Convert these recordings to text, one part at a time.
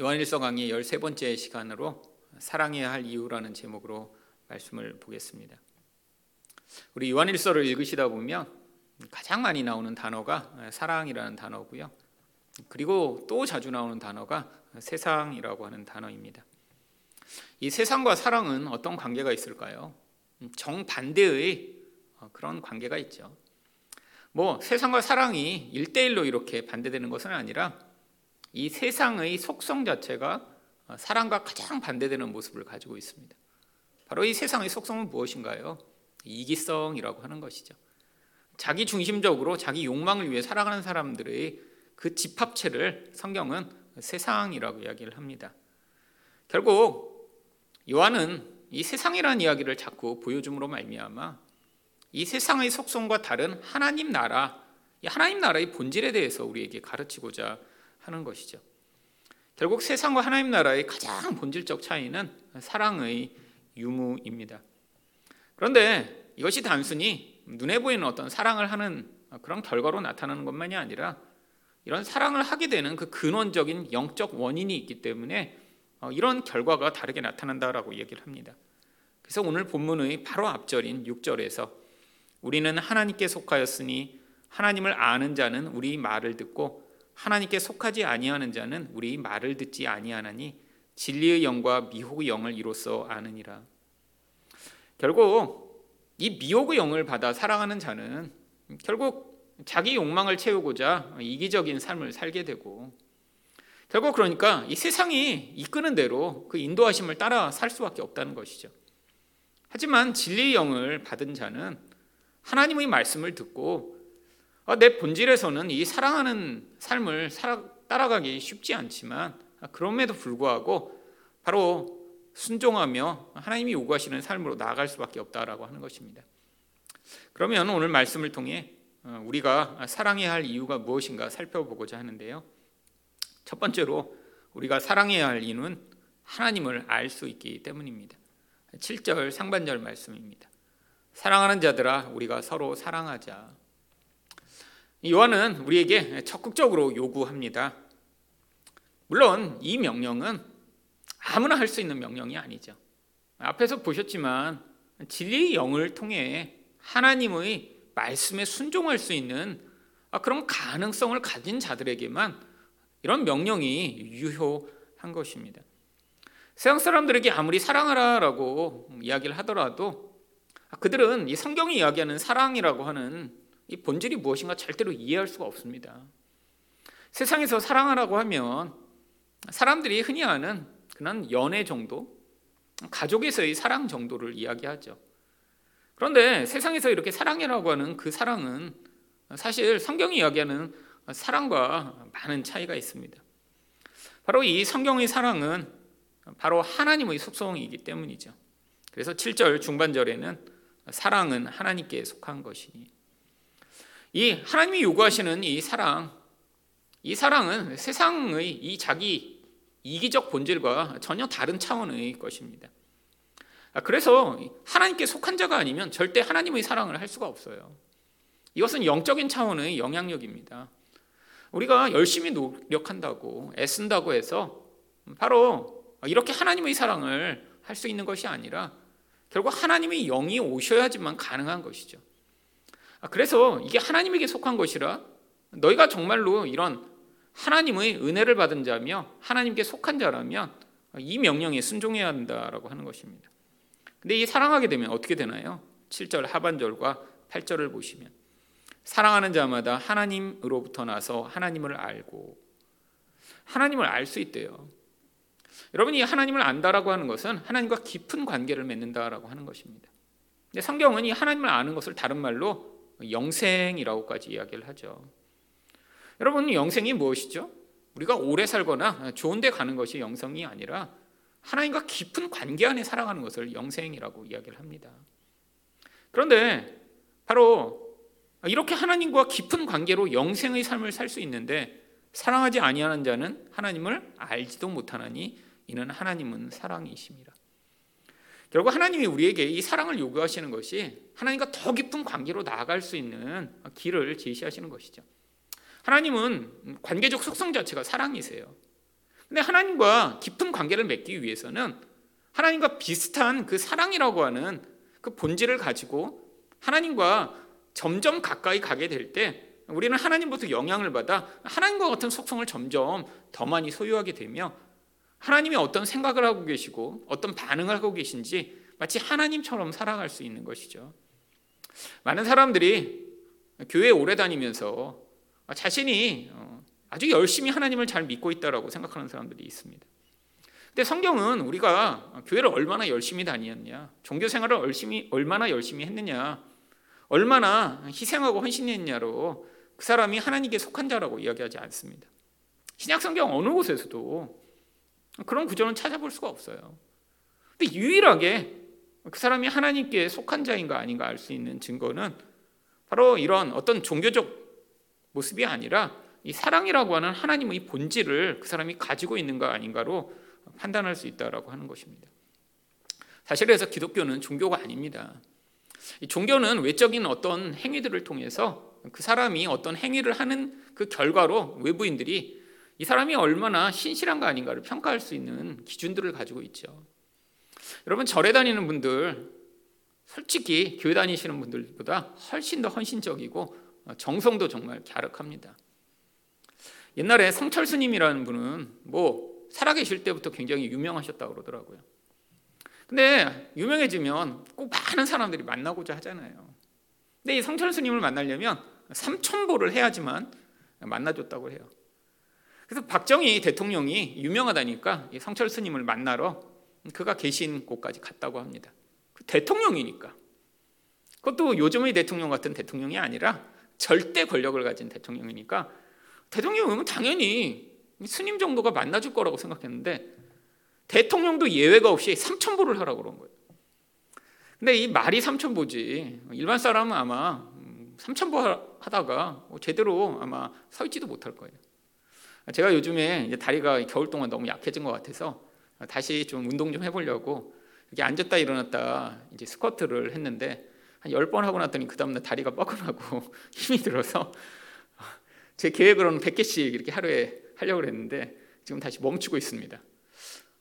요한일서 강의 13번째 시간으로 사랑해야 할 이유라는 제목으로 말씀을 보겠습니다. 우리 요한일서를 읽으시다 보면 가장 많이 나오는 단어가 사랑이라는 단어고요. 그리고 또 자주 나오는 단어가 세상이라고 하는 단어입니다. 이 세상과 사랑은 어떤 관계가 있을까요? 정반대의 그런 관계가 있죠. 뭐 세상과 사랑이 일대일로 이렇게 반대되는 것은 아니라 이 세상의 속성 자체가 사랑과 가장 반대되는 모습을 가지고 있습니다. 바로 이 세상의 속성은 무엇인가요? 이기성이라고 하는 것이죠. 자기 중심적으로 자기 욕망을 위해 살아가는 사람들의 그 집합체를 성경은 세상이라고 이야기를 합니다. 결국 요한은 이 세상이라는 이야기를 자꾸 보여줌으로 말미암아 이 세상의 속성과 다른 하나님 나라, 이 하나님 나라의 본질에 대해서 우리에게 가르치고자 하는 것이죠. 결국 세상과 하나님 나라의 가장 본질적 차이는 사랑의 유무입니다. 그런데 이것이 단순히 눈에 보이는 어떤 사랑을 하는 그런 결과로 나타나는 것만이 아니라 이런 사랑을 하게 되는 그 근원적인 영적 원인이 있기 때문에 어, 이런 결과가 다르게 나타난다라고 얘기를 합니다. 그래서 오늘 본문의 바로 앞절인 6절에서 우리는 하나님께 속하였으니 하나님을 아는 자는 우리 말을 듣고 하나님께 속하지 아니하는 자는 우리 말을 듣지 아니하나니 진리의 영과 미혹의 영을 이로써 아느니라. 결국 이 미혹의 영을 받아 사랑하는 자는 결국 자기 욕망을 채우고자 이기적인 삶을 살게 되고 결국 그러니까 이 세상이 이끄는 대로 그 인도하심을 따라 살 수밖에 없다는 것이죠. 하지만 진리의 영을 받은 자는 하나님의 말씀을 듣고 아, 내 본질에서는 이 사랑하는 삶을 따라가기 쉽지 않지만 그럼에도 불구하고 바로 순종하며 하나님이 요구하시는 삶으로 나아갈 수밖에 없다라고 하는 것입니다. 그러면 오늘 말씀을 통해 어, 우리가 사랑해야 할 이유가 무엇인가 살펴보고자 하는데요. 첫 번째로 우리가 사랑해야 할 이유는 하나님을 알 수 있기 때문입니다. 7절 상반절 말씀입니다. 사랑하는 자들아 우리가 서로 사랑하자. 요한은 우리에게 적극적으로 요구합니다. 물론 이 명령은 아무나 할 수 있는 명령이 아니죠. 앞에서 보셨지만 진리의 영을 통해 하나님의 말씀에 순종할 수 있는 그런 가능성을 가진 자들에게만 이런 명령이 유효한 것입니다. 세상 사람들에게 아무리 사랑하라라고 이야기를 하더라도 그들은 이 성경이 이야기하는 사랑이라고 하는 이 본질이 무엇인가 절대로 이해할 수가 없습니다. 세상에서 사랑하라고 하면 사람들이 흔히 아는 그런 연애 정도, 가족에서의 사랑 정도를 이야기하죠. 그런데 세상에서 이렇게 사랑이라고 하는 그 사랑은 사실 성경이 이야기하는 사랑과 많은 차이가 있습니다. 바로 이 성경의 사랑은 바로 하나님의 속성이기 때문이죠. 그래서 7절 중반절에는 사랑은 하나님께 속한 것이니 이 하나님이 요구하시는 이 사랑, 이 사랑은 세상의 이 자기 이기적 본질과 전혀 다른 차원의 것입니다. 아, 그래서 하나님께 속한 자가 아니면 절대 하나님의 사랑을 할 수가 없어요. 이것은 영적인 차원의 영향력입니다. 우리가 열심히 노력한다고 애쓴다고 해서 바로 이렇게 하나님의 사랑을 할 수 있는 것이 아니라 결국 하나님의 영이 오셔야지만 가능한 것이죠. 아, 그래서 이게 하나님에게 속한 것이라 너희가 정말로 이런 하나님의 은혜를 받은 자며 하나님께 속한 자라면 이 명령에 순종해야 한다라고 하는 것입니다. 근데 이 사랑하게 되면 어떻게 되나요? 7절 하반절과 8절을 보시면 사랑하는 자마다 하나님으로부터 나서 하나님을 알고 하나님을 알 수 있대요. 여러분이 하나님을 안다라고 하는 것은 하나님과 깊은 관계를 맺는다라고 하는 것입니다. 근데 성경은 이 하나님을 아는 것을 다른 말로 영생이라고까지 이야기를 하죠. 여러분 영생이 무엇이죠? 우리가 오래 살거나 좋은 데 가는 것이 영생이 아니라 하나님과 깊은 관계 안에 살아가는 것을 영생이라고 이야기를 합니다. 그런데 바로 이렇게 하나님과 깊은 관계로 영생의 삶을 살 수 있는데 사랑하지 아니하는 자는 하나님을 알지도 못하나니 이는 하나님은 사랑이심이라. 결국 하나님이 우리에게 이 사랑을 요구하시는 것이 하나님과 더 깊은 관계로 나아갈 수 있는 길을 제시하시는 것이죠. 하나님은 관계적 속성 자체가 사랑이세요. 근데 하나님과 깊은 관계를 맺기 위해서는 하나님과 비슷한 그 사랑이라고 하는 그 본질을 가지고 하나님과 점점 가까이 가게 될 때 우리는 하나님부터 영향을 받아 하나님과 같은 속성을 점점 더 많이 소유하게 되며 하나님이 어떤 생각을 하고 계시고 어떤 반응을 하고 계신지 마치 하나님처럼 살아갈 수 있는 것이죠. 많은 사람들이 교회 오래 다니면서 자신이 어, 아주 열심히 하나님을 잘 믿고 있다라고 생각하는 사람들이 있습니다. 근데 성경은 우리가 교회를 얼마나 열심히 다녔냐, 종교 생활을 열심히 얼마나 열심히 했느냐, 얼마나 희생하고 헌신했냐로 그 사람이 하나님께 속한 자라고 이야기하지 않습니다. 신약 성경 어느 곳에서도 그런 구절은 찾아볼 수가 없어요. 근데 유일하게 그 사람이 하나님께 속한 자인가 아닌가 알 수 있는 증거는 바로 이런 어떤 종교적 모습이 아니라 이 사랑이라고 하는 하나님의 본질을 그 사람이 가지고 있는가 아닌가로 판단할 수 있다라고 하는 것입니다. 사실 그래서 기독교는 종교가 아닙니다. 종교는 외적인 어떤 행위들을 통해서 그 사람이 어떤 행위를 하는 그 결과로 외부인들이 이 사람이 얼마나 신실한가 아닌가를 평가할 수 있는 기준들을 가지고 있죠. 여러분 절에 다니는 분들 솔직히 교회 다니시는 분들보다 훨씬 더 헌신적이고 정성도 정말 갸륵합니다. 옛날에 성철 스님이라는 분은 뭐 살아계실 때부터 굉장히 유명하셨다고 그러더라고요. 근데 유명해지면 꼭 많은 사람들이 만나고자 하잖아요. 근데 이 성철 스님을 만나려면 삼천보를 해야지만 만나줬다고 해요. 그래서 박정희 대통령이 유명하다니까 성철 스님을 만나러 그가 계신 곳까지 갔다고 합니다. 그 대통령이니까. 그것도 요즘의 대통령 같은 대통령이 아니라 절대 권력을 가진 대통령이니까 대통령은 당연히 스님 정도가 만나줄 거라고 생각했는데 대통령도 예외가 없이 삼천보를 하라고 그런 거예요. 근데 이 말이 삼천보지 일반 사람은 아마 삼천보 하다가 뭐 제대로 아마 서 있지도 못할 거예요. 제가 요즘에 다리가 겨울 동안 너무 약해진 것 같아서 다시 좀 운동 좀 해보려고 이렇게 앉았다 일어났다 이제 스쿼트를 했는데 한 열 번 하고 났더니 그 다음날 다리가 뻐근하고 힘이 들어서 제 계획으로는 100개씩 이렇게 하루에 하려고 했는데 지금 다시 멈추고 있습니다.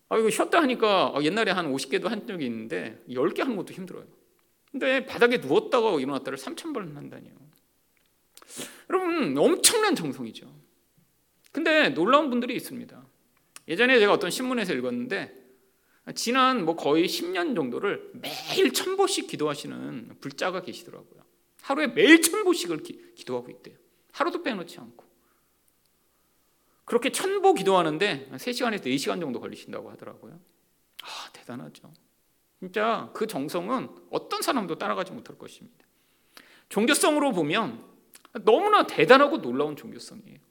아 이거 쉬었다 하니까 어, 옛날에 한 50개도 한 적이 있는데 10개 하는 것도 힘들어요. 근데 바닥에 누웠다가 일어났다를 3천 번 한다니요. 여러분 엄청난 정성이죠. 근데 놀라운 분들이 있습니다. 예전에 제가 어떤 신문에서 읽었는데 지난 뭐 거의 10년 정도를 매일 천보씩 기도하시는 불자가 계시더라고요. 하루에 매일 천보씩을 기, 도하고 있대요. 하루도 빼놓지 않고. 그렇게 천보 기도하는데 3시간에서 4시간 정도 걸리신다고 하더라고요. 아, 대단하죠. 진짜 그 정성은 어떤 사람도 따라가지 못할 것입니다. 종교성으로 보면 너무나 대단하고 놀라운 종교성이에요.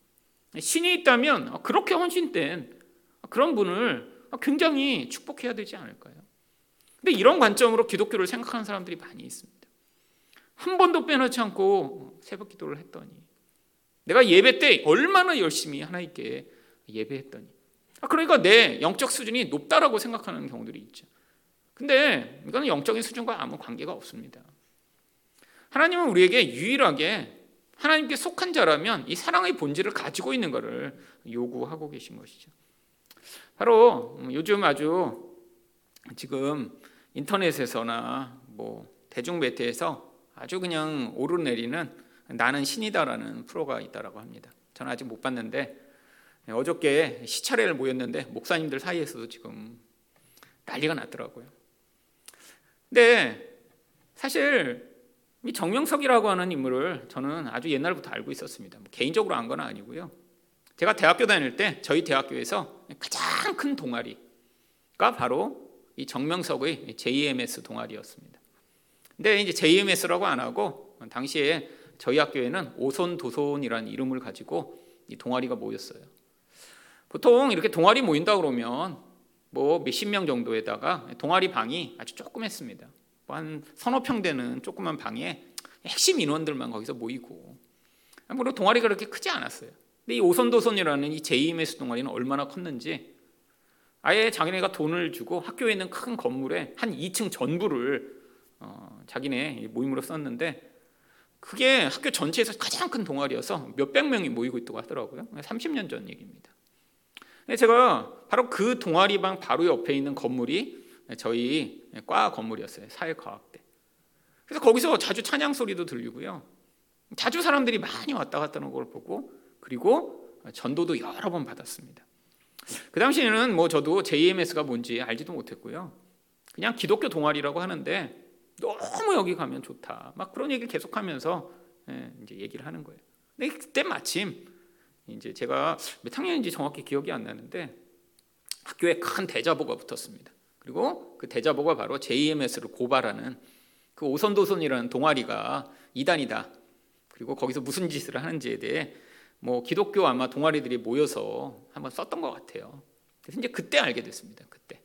신이 있다면 그렇게 헌신된 그런 분을 굉장히 축복해야 되지 않을까요? 근데 이런 관점으로 기독교를 생각하는 사람들이 많이 있습니다. 한 번도 빼놓지 않고 새벽 기도를 했더니 내가 예배 때 얼마나 열심히 하나님께 예배했더니 아, 그러니까 내 영적 수준이 높다라고 생각하는 경우들이 있죠. 근데 이거는 영적인 수준과 아무 관계가 없습니다. 하나님은 우리에게 유일하게 하나님께 속한 자라면 이 사랑의 본질을 가지고 있는 것을 요구하고 계신 것이죠. 바로 요즘 아주 지금 인터넷에서나 뭐 대중 매체에서 아주 그냥 오르내리는 나는 신이다라는 프로가 있다라고 합니다. 저는 아직 못 봤는데 어저께 시차례를 모였는데 목사님들 사이에서도 지금 난리가 났더라고요. 근데 사실 이 정명석이라고 하는 인물을 저는 아주 옛날부터 알고 있었습니다. 뭐 개인적으로 안 건 아니고요. 제가 대학교 다닐 때 저희 대학교에서 가장 큰 동아리가 바로 이 정명석의 JMS 동아리였습니다. 근데 이제 JMS라고 안 하고 당시에 저희 학교에는 오손 도손이라는 이름을 가지고 이 동아리가 모였어요. 보통 이렇게 동아리 모인다 그러면 뭐 몇십 명 정도에다가 동아리 방이 아주 조그맸습니다. 뭐한 서너 평 되는 조그만 방에 핵심 인원들만 거기서 모이고 물론 동아리가 그렇게 크지 않았어요. 근데 이 오선도선이라는 이 JMS 동아리는 얼마나 컸는지 아예 자기네가 돈을 주고 학교에 있는 큰 건물에 한 2층 전부를 어, 자기네 모임으로 썼는데 그게 학교 전체에서 가장 큰 동아리여서 몇백 명이 모이고 있다고 하더라고요. 30년 전 얘기입니다. 제가 바로 그 동아리방 바로 옆에 있는 건물이 저희 과 건물이었어요. 사회과학대. 그래서 거기서 자주 찬양 소리도 들리고요. 자주 사람들이 많이 왔다 갔다 하는 걸 보고 그리고 전도도 여러 번 받았습니다. 그 당시에는 뭐 저도 JMS가 뭔지 알지도 못했고요. 그냥 기독교 동아리라고 하는데 너무 여기 가면 좋다. 막 그런 얘기를 계속하면서 예, 이제 얘기를 하는 거예요. 근데 그때 마침 이제 제가 몇 학년인지 정확히 기억이 안 나는데 학교에 큰 대자보가 붙었습니다. 그리고 그 대자보가 바로 JMS를 고발하는 그 오선도선이라는 동아리가 이단이다. 그리고 거기서 무슨 짓을 하는지에 대해 뭐 기독교 아마 동아리들이 모여서 한번 썼던 것 같아요. 그래서 이제 그때 알게 됐습니다. 그때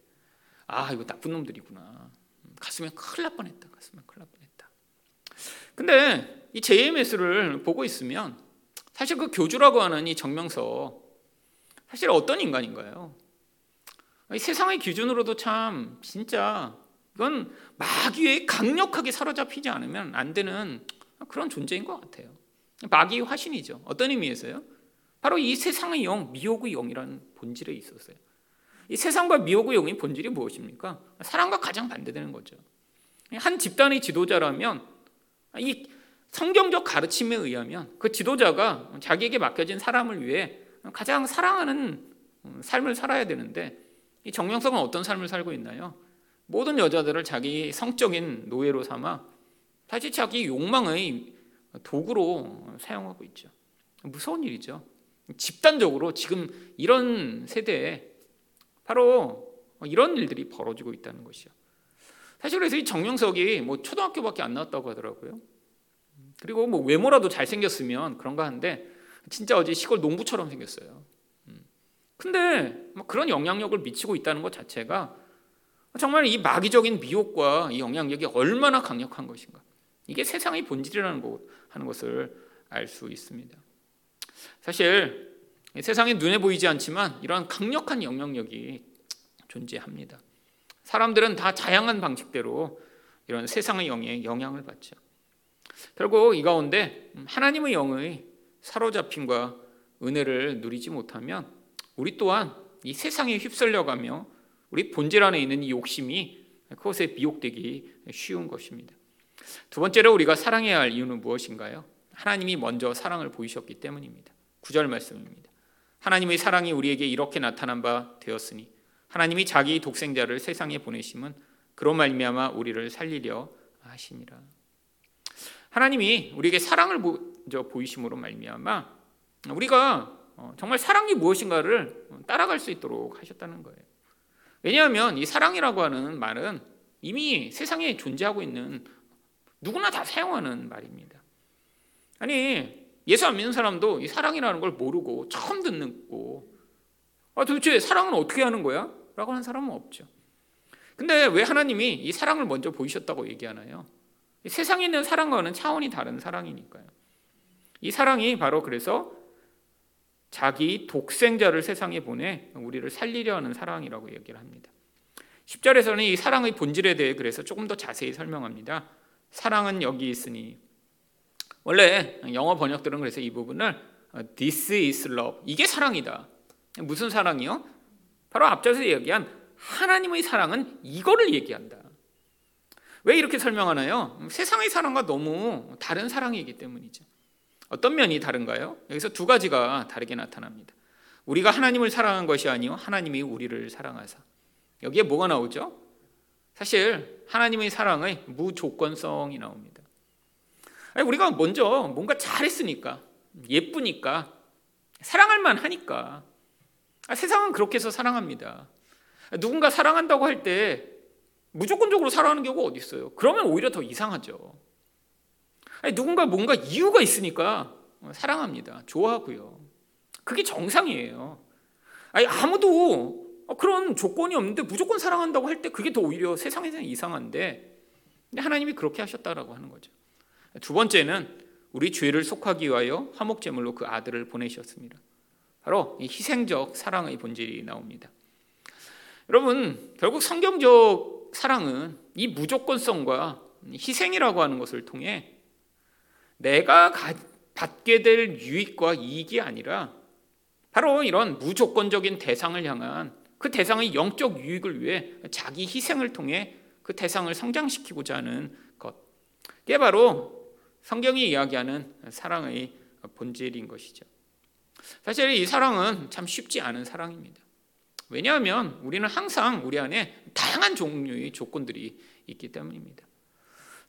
아 이거 나쁜 놈들이구나. 가슴에 큰일 날 뻔했다. 가슴에 큰일 날 뻔했다. 근데 이 JMS를 보고 있으면 사실 그 교주라고 하는 이 정명서 사실 어떤 인간인가요? 이 세상의 기준으로도 참 진짜 이건 마귀에 강력하게 사로잡히지 않으면 안 되는 그런 존재인 것 같아요. 마귀의 화신이죠. 어떤 의미에서요? 바로 이 세상의 영, 미혹의 영이라는 본질에 있었어요. 이 세상과 미혹의 영의 본질이 무엇입니까? 사랑과 가장 반대되는 거죠. 한 집단의 지도자라면 이 성경적 가르침에 의하면 그 지도자가 자기에게 맡겨진 사람을 위해 가장 사랑하는 삶을 살아야 되는데 이 정명석은 어떤 삶을 살고 있나요? 모든 여자들을 자기 성적인 노예로 삼아 다시 자기 욕망의 도구로 사용하고 있죠. 무서운 일이죠. 집단적으로 지금 이런 세대에 바로 이런 일들이 벌어지고 있다는 것이죠. 사실 그래서 이 정명석이 뭐 초등학교밖에 안 나왔다고 하더라고요. 그리고 뭐 외모라도 잘생겼으면 그런가 한데 진짜 어제 시골 농부처럼 생겼어요. 근데 그런 영향력을 미치고 있다는 것 자체가 정말 이 마귀적인 미혹과 이 영향력이 얼마나 강력한 것인가. 이게 세상의 본질이라는 것 하는 것을 알 수 있습니다. 사실 세상에 눈에 보이지 않지만 이러한 강력한 영향력이 존재합니다. 사람들은 다 다양한 방식대로 이런 세상의 영에 영향을 받죠. 결국 이 가운데 하나님의 영의 사로잡힘과 은혜를 누리지 못하면 우리 또한 이 세상에 휩쓸려가며 우리 본질 안에 있는 이 욕심이 그것에 미혹되기 쉬운 것입니다. 두 번째로 우리가 사랑해야 할 이유는 무엇인가요? 하나님이 먼저 사랑을 보이셨기 때문입니다. 9절 말씀입니다. 하나님의 사랑이 우리에게 이렇게 나타난 바 되었으니 하나님이 자기 독생자를 세상에 보내심은 그로 말미암아 우리를 살리려 하시니라. 하나님이 우리에게 사랑을 먼저 보이심으로 말미암아 우리가 어, 정말 사랑이 무엇인가를 따라갈 수 있도록 하셨다는 거예요. 왜냐하면 이 사랑이라고 하는 말은 이미 세상에 존재하고 있는 누구나 다 사용하는 말입니다. 아니 예수 안 믿는 사람도 이 사랑이라는 걸 모르고 처음 듣는 거. 아, 도대체 사랑은 어떻게 하는 거야? 라고 하는 사람은 없죠. 근데 왜 하나님이 이 사랑을 먼저 보이셨다고 얘기하나요? 세상에 있는 사랑과는 차원이 다른 사랑이니까요. 이 사랑이 바로 그래서 자기 독생자를 세상에 보내 우리를 살리려 하는 사랑이라고 얘기를 합니다. 10절에서는 이 사랑의 본질에 대해 그래서 조금 더 자세히 설명합니다. 사랑은 여기 있으니 원래 영어 번역들은 그래서 이 부분을 This is love 이게 사랑이다. 무슨 사랑이요? 바로 앞전에서 얘기한 하나님의 사랑은 이거를 얘기한다. 왜 이렇게 설명하나요? 세상의 사랑과 너무 다른 사랑이기 때문이죠. 어떤 면이 다른가요? 여기서 두 가지가 다르게 나타납니다. 우리가 하나님을 사랑한 것이 아니요 하나님이 우리를 사랑하사. 여기에 뭐가 나오죠? 사실 하나님의 사랑의 무조건성이 나옵니다. 우리가 먼저 뭔가 잘했으니까 예쁘니까 사랑할 만하니까 아, 세상은 그렇게 해서 사랑합니다. 누군가 사랑한다고 할 때 무조건적으로 사랑하는 경우가 어디 있어요? 그러면 오히려 더 이상하죠. 아니, 누군가 뭔가 이유가 있으니까 사랑합니다. 좋아하고요. 그게 정상이에요. 아니, 아무도 그런 조건이 없는데 무조건 사랑한다고 할 때 그게 더 오히려 세상에서는 이상한데 하나님이 그렇게 하셨다라고 하는 거죠. 두 번째는 우리 죄를 속하기 위하여 화목제물로 그 아들을 보내셨습니다. 바로 희생적 사랑의 본질이 나옵니다. 여러분, 결국 성경적 사랑은 이 무조건성과 희생이라고 하는 것을 통해 내가 받게 될 유익과 이익이 아니라 바로 이런 무조건적인 대상을 향한 그 대상의 영적 유익을 위해 자기 희생을 통해 그 대상을 성장시키고자 하는 것. 그게 바로 성경이 이야기하는 사랑의 본질인 것이죠. 사실 이 사랑은 참 쉽지 않은 사랑입니다. 왜냐하면 우리는 항상 우리 안에 다양한 종류의 조건들이 있기 때문입니다.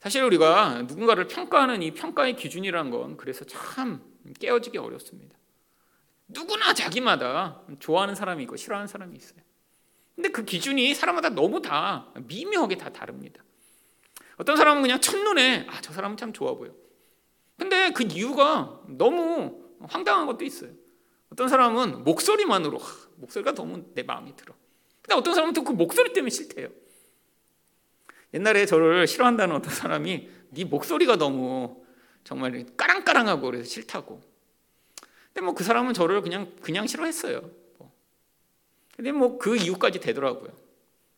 사실 우리가 누군가를 평가하는 이 평가의 기준이란 건 그래서 참 깨어지기 어렵습니다. 누구나 자기마다 좋아하는 사람이 있고 싫어하는 사람이 있어요. 근데 그 기준이 사람마다 너무 다 미묘하게 다 다릅니다. 어떤 사람은 그냥 첫눈에 아, 저 사람은 참 좋아 보여. 근데 그 이유가 너무 황당한 것도 있어요. 어떤 사람은 목소리만으로 목소리가 너무 내 마음에 들어. 근데 어떤 사람은 또 그 목소리 때문에 싫대요. 옛날에 저를 싫어한다는 어떤 사람이 네 목소리가 너무 정말 까랑까랑하고 그래서 싫다고. 근데 뭐 그 사람은 저를 그냥 그냥 싫어했어요. 뭐. 근데 뭐 그 이유까지 되더라고요.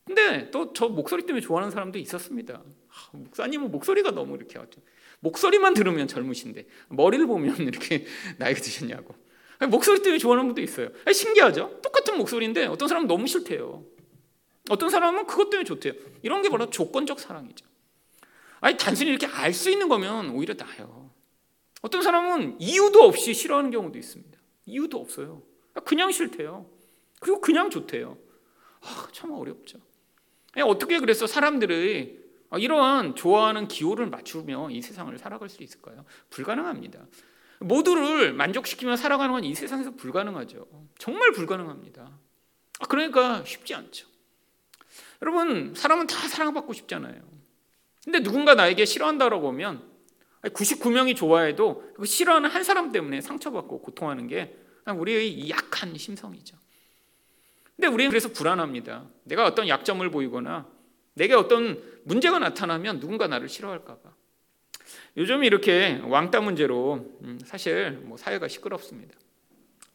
근데 또 저 목소리 때문에 좋아하는 사람도 있었습니다. 아, 목사님은 목소리가 너무 이렇게 아주 목소리만 들으면 젊으신데 머리를 보면 이렇게 나이가 드셨냐고. 목소리 때문에 좋아하는 분도 있어요. 신기하죠? 똑같은 목소리인데 어떤 사람은 너무 싫대요. 어떤 사람은 그것 때문에 좋대요. 이런 게 바로 조건적 사랑이죠. 아니 단순히 이렇게 알 수 있는 거면 오히려 나요. 어떤 사람은 이유도 없이 싫어하는 경우도 있습니다. 이유도 없어요. 그냥 싫대요. 그리고 그냥 좋대요. 아, 참 어렵죠. 어떻게 그래서 사람들의 이러한 좋아하는 기호를 맞추며 이 세상을 살아갈 수 있을까요? 불가능합니다. 모두를 만족시키며 살아가는 건 이 세상에서 불가능하죠. 정말 불가능합니다. 그러니까 쉽지 않죠. 여러분, 사람은 다 사랑받고 싶잖아요. 근데 누군가 나에게 싫어한다라고 하면 99명이 좋아해도 그 싫어하는 한 사람 때문에 상처받고 고통하는 게 우리의 약한 심성이죠. 근데 우리는 그래서 불안합니다. 내가 어떤 약점을 보이거나 내게 어떤 문제가 나타나면 누군가 나를 싫어할까봐. 요즘 이렇게 왕따 문제로 음, 사실 뭐 사회가 시끄럽습니다.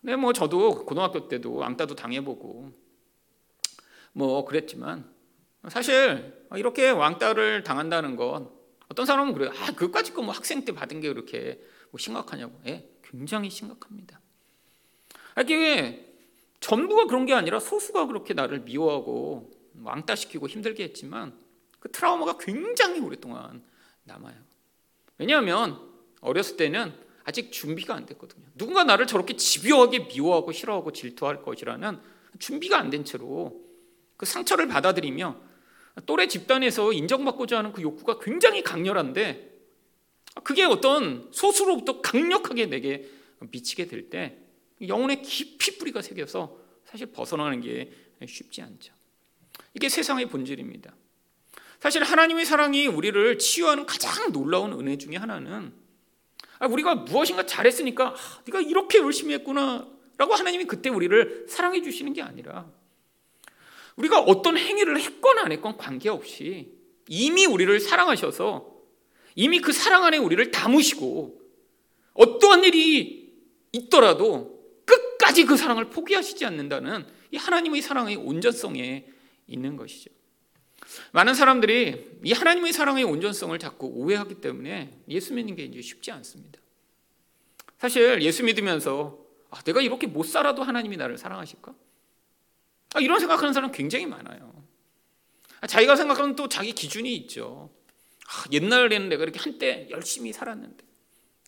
근데 뭐 저도 고등학교 때도 왕따도 당해보고 뭐 그랬지만 사실 이렇게 왕따를 당한다는 건 어떤 사람은 그래요. 아, 그까짓 거뭐 학생 때 받은 게 그렇게 뭐 심각하냐고. 예, 굉장히 심각합니다. 이게 전부가 그런 게 아니라 소수가 그렇게 나를 미워하고 왕따시키고 힘들게 했지만 그 트라우마가 굉장히 오랫동안 남아요. 왜냐하면 어렸을 때는 아직 준비가 안 됐거든요. 누군가 나를 저렇게 집요하게 미워하고 싫어하고 질투할 것이라는 준비가 안 된 채로 그 상처를 받아들이며 또래 집단에서 인정받고자 하는 그 욕구가 굉장히 강렬한데 그게 어떤 소수로부터 강력하게 내게 미치게 될 때 영혼에 깊이 뿌리가 새겨서 사실 벗어나는 게 쉽지 않죠. 이게 세상의 본질입니다. 사실 하나님의 사랑이 우리를 치유하는 가장 놀라운 은혜 중에 하나는 아, 우리가 무엇인가 잘했으니까 아, 네가 이렇게 열심히 했구나라고 하나님이 그때 우리를 사랑해 주시는 게 아니라 우리가 어떤 행위를 했건 안 했건 관계없이 이미 우리를 사랑하셔서 이미 그 사랑 안에 우리를 담으시고 어떠한 일이 있더라도 끝까지 그 사랑을 포기하시지 않는다는 이 하나님의 사랑의 온전성에 있는 것이죠. 많은 사람들이 이 하나님의 사랑의 온전성을 자꾸 오해하기 때문에 예수 믿는 게 이제 쉽지 않습니다. 사실 예수 믿으면서 아, 내가 이렇게 못 살아도 하나님이 나를 사랑하실까? 아, 이런 생각하는 사람 굉장히 많아요. 아, 자기가 생각하는 또 자기 기준이 있죠. 아, 옛날에는 내가 이렇게 한때 열심히 살았는데,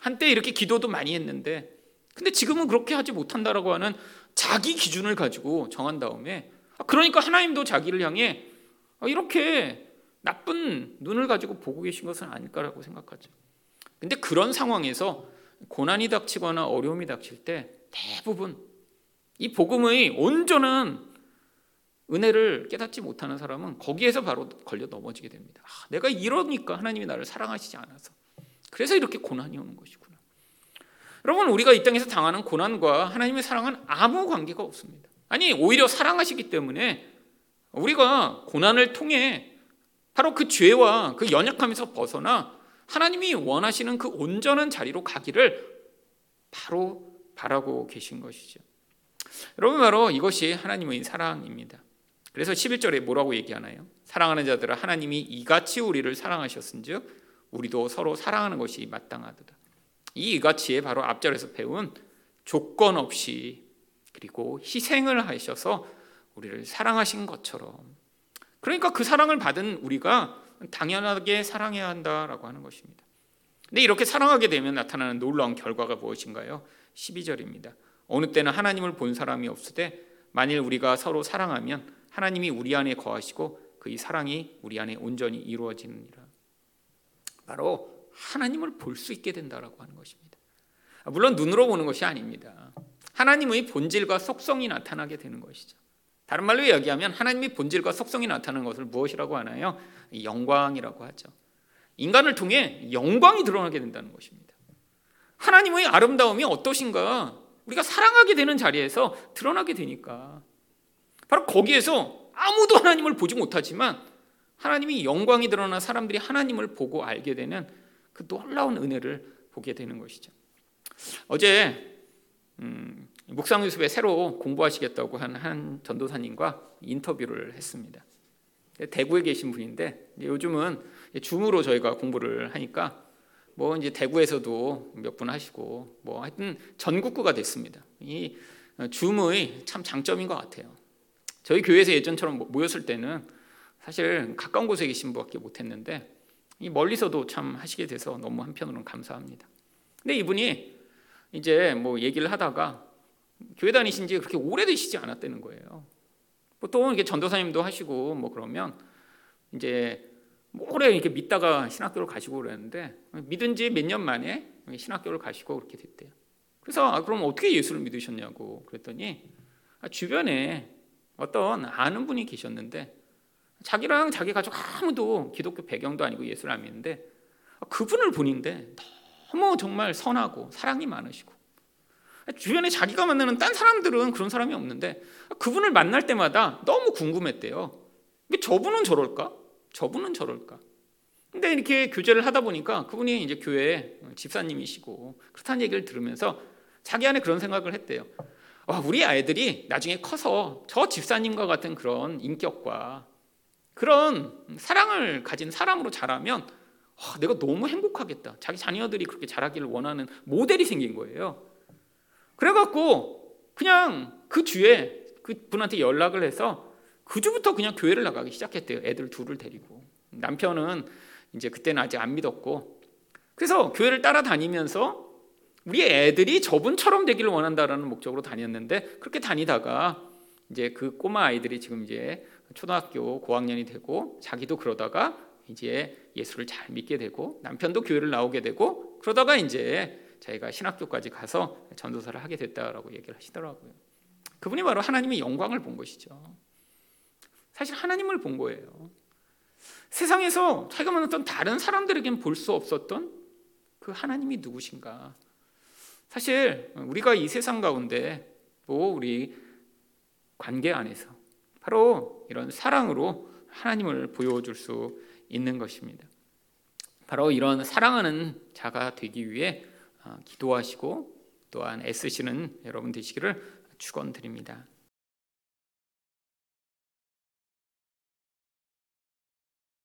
한때 이렇게 기도도 많이 했는데, 근데 지금은 그렇게 하지 못한다라고 하는 자기 기준을 가지고 정한 다음에, 아, 그러니까 하나님도 자기를 향해 어, 이렇게 나쁜 눈을 가지고 보고 계신 것은 아닐까라고 생각하죠. 근데 그런 상황에서 고난이 닥치거나 어려움이 닥칠 때 대부분 이 복음의 온전한 은혜를 깨닫지 못하는 사람은 거기에서 바로 걸려 넘어지게 됩니다. 아, 내가 이러니까 하나님이 나를 사랑하시지 않아서 그래서 이렇게 고난이 오는 것이구나. 여러분 우리가 이 땅에서 당하는 고난과 하나님의 사랑은 아무 관계가 없습니다. 아니 오히려 사랑하시기 때문에 우리가 고난을 통해 바로 그 죄와 그 연약함에서 벗어나 하나님이 원하시는 그 온전한 자리로 가기를 바로 바라고 계신 것이죠. 여러분 바로 이것이 하나님의 사랑입니다. 그래서 11절에 뭐라고 얘기하나요? 사랑하는 자들아 하나님이 이같이 우리를 사랑하셨은즉 우리도 서로 사랑하는 것이 마땅하도다. 이 이같이에 바로 앞절에서 배운 조건 없이 그리고 희생을 하셔서 우리를 사랑하신 것처럼 그러니까 그 사랑을 받은 우리가 당연하게 사랑해야 한다라고 하는 것입니다. 근데 이렇게 사랑하게 되면 나타나는 놀라운 결과가 무엇인가요? 12절입니다. 어느 때는 하나님을 본 사람이 없으되 만일 우리가 서로 사랑하면 하나님이 우리 안에 거하시고 그이 사랑이 우리 안에 온전히 이루어지느니라. 바로 하나님을 볼 수 있게 된다라고 하는 것입니다. 물론 눈으로 보는 것이 아닙니다. 하나님의 본질과 속성이 나타나게 되는 것이죠. 다른 말로 이야기하면 하나님의 본질과 속성이 나타나는 것을 무엇이라고 하나요? 영광이라고 하죠. 인간을 통해 영광이 드러나게 된다는 것입니다. 하나님의 아름다움이 어떠신가? 우리가 사랑하게 되는 자리에서 드러나게 되니까 바로 거기에서 아무도 하나님을 보지 못하지만 하나님이 영광이 드러나 사람들이 하나님을 보고 알게 되는 그 놀라운 은혜를 보게 되는 것이죠. 어제 음, 묵상 유습에 새로 공부하시겠다고 한 한 전도사님과 인터뷰를 했습니다. 대구에 계신 분인데 요즘은 줌으로 저희가 공부를 하니까 뭐 이제 대구에서도 몇 분 하시고 뭐 하여튼 전국구가 됐습니다. 이 줌의 참 장점인 것 같아요. 저희 교회에서 예전처럼 모였을 때는 사실 가까운 곳에 계신 분밖에 못했는데 이 멀리서도 참 하시게 돼서 너무 한편으로는 감사합니다. 근데 이분이 이제 뭐 얘기를 하다가 교회 다니신 지 그렇게 오래되시지 않았다는 거예요. 보통 이렇게 전도사님도 하시고 뭐 그러면 이제 뭐 오래 이렇게 믿다가 신학교를 가시고 그랬는데 믿은 지 몇 년 만에 신학교를 가시고 그렇게 됐대요. 그래서 아, 그럼 어떻게 예수를 믿으셨냐고 그랬더니 아, 주변에 어떤 아는 분이 계셨는데 자기랑 자기 가족 아무도 기독교 배경도 아니고 예수를 안 믿는데 그분을 보는데 너무 정말 선하고 사랑이 많으시고 주변에 자기가 만나는 딴 사람들은 그런 사람이 없는데 그분을 만날 때마다 너무 궁금했대요. 저분은 저럴까? 저분은 저럴까? 근데 이렇게 교제를 하다 보니까 그분이 이제 교회 집사님이시고 그렇다는 얘기를 들으면서 자기 안에 그런 생각을 했대요. 와, 우리 아이들이 나중에 커서 저 집사님과 같은 그런 인격과 그런 사랑을 가진 사람으로 자라면 와, 내가 너무 행복하겠다. 자기 자녀들이 그렇게 자라기를 원하는 모델이 생긴 거예요. 그래갖고 그냥 그 주에 그 분한테 연락을 해서 그 주부터 그냥 교회를 나가기 시작했대요. 애들 둘을 데리고 남편은 이제 그때는 아직 안 믿었고 그래서 교회를 따라다니면서 우리 애들이 저분처럼 되기를 원한다라는 목적으로 다녔는데 그렇게 다니다가 이제 그 꼬마 아이들이 지금 이제 초등학교 고학년이 되고 자기도 그러다가 이제 예수를 잘 믿게 되고 남편도 교회를 나오게 되고 그러다가 이제 자기가 신학교까지 가서 전도사를 하게 됐다라고 얘기를 하시더라고요. 그분이 바로 하나님의 영광을 본 것이죠. 사실 하나님을 본 거예요. 세상에서 자기가 만났던 다른 사람들에겐 볼 수 없었던 그 하나님이 누구신가? 사실 우리가 이 세상 가운데 뭐 우리 관계 안에서 바로 이런 사랑으로 하나님을 보여줄 수 있는 것입니다. 바로 이런 사랑하는 자가 되기 위해 어, 기도하시고 또한 애쓰시는 여러분 되시기를 축원드립니다.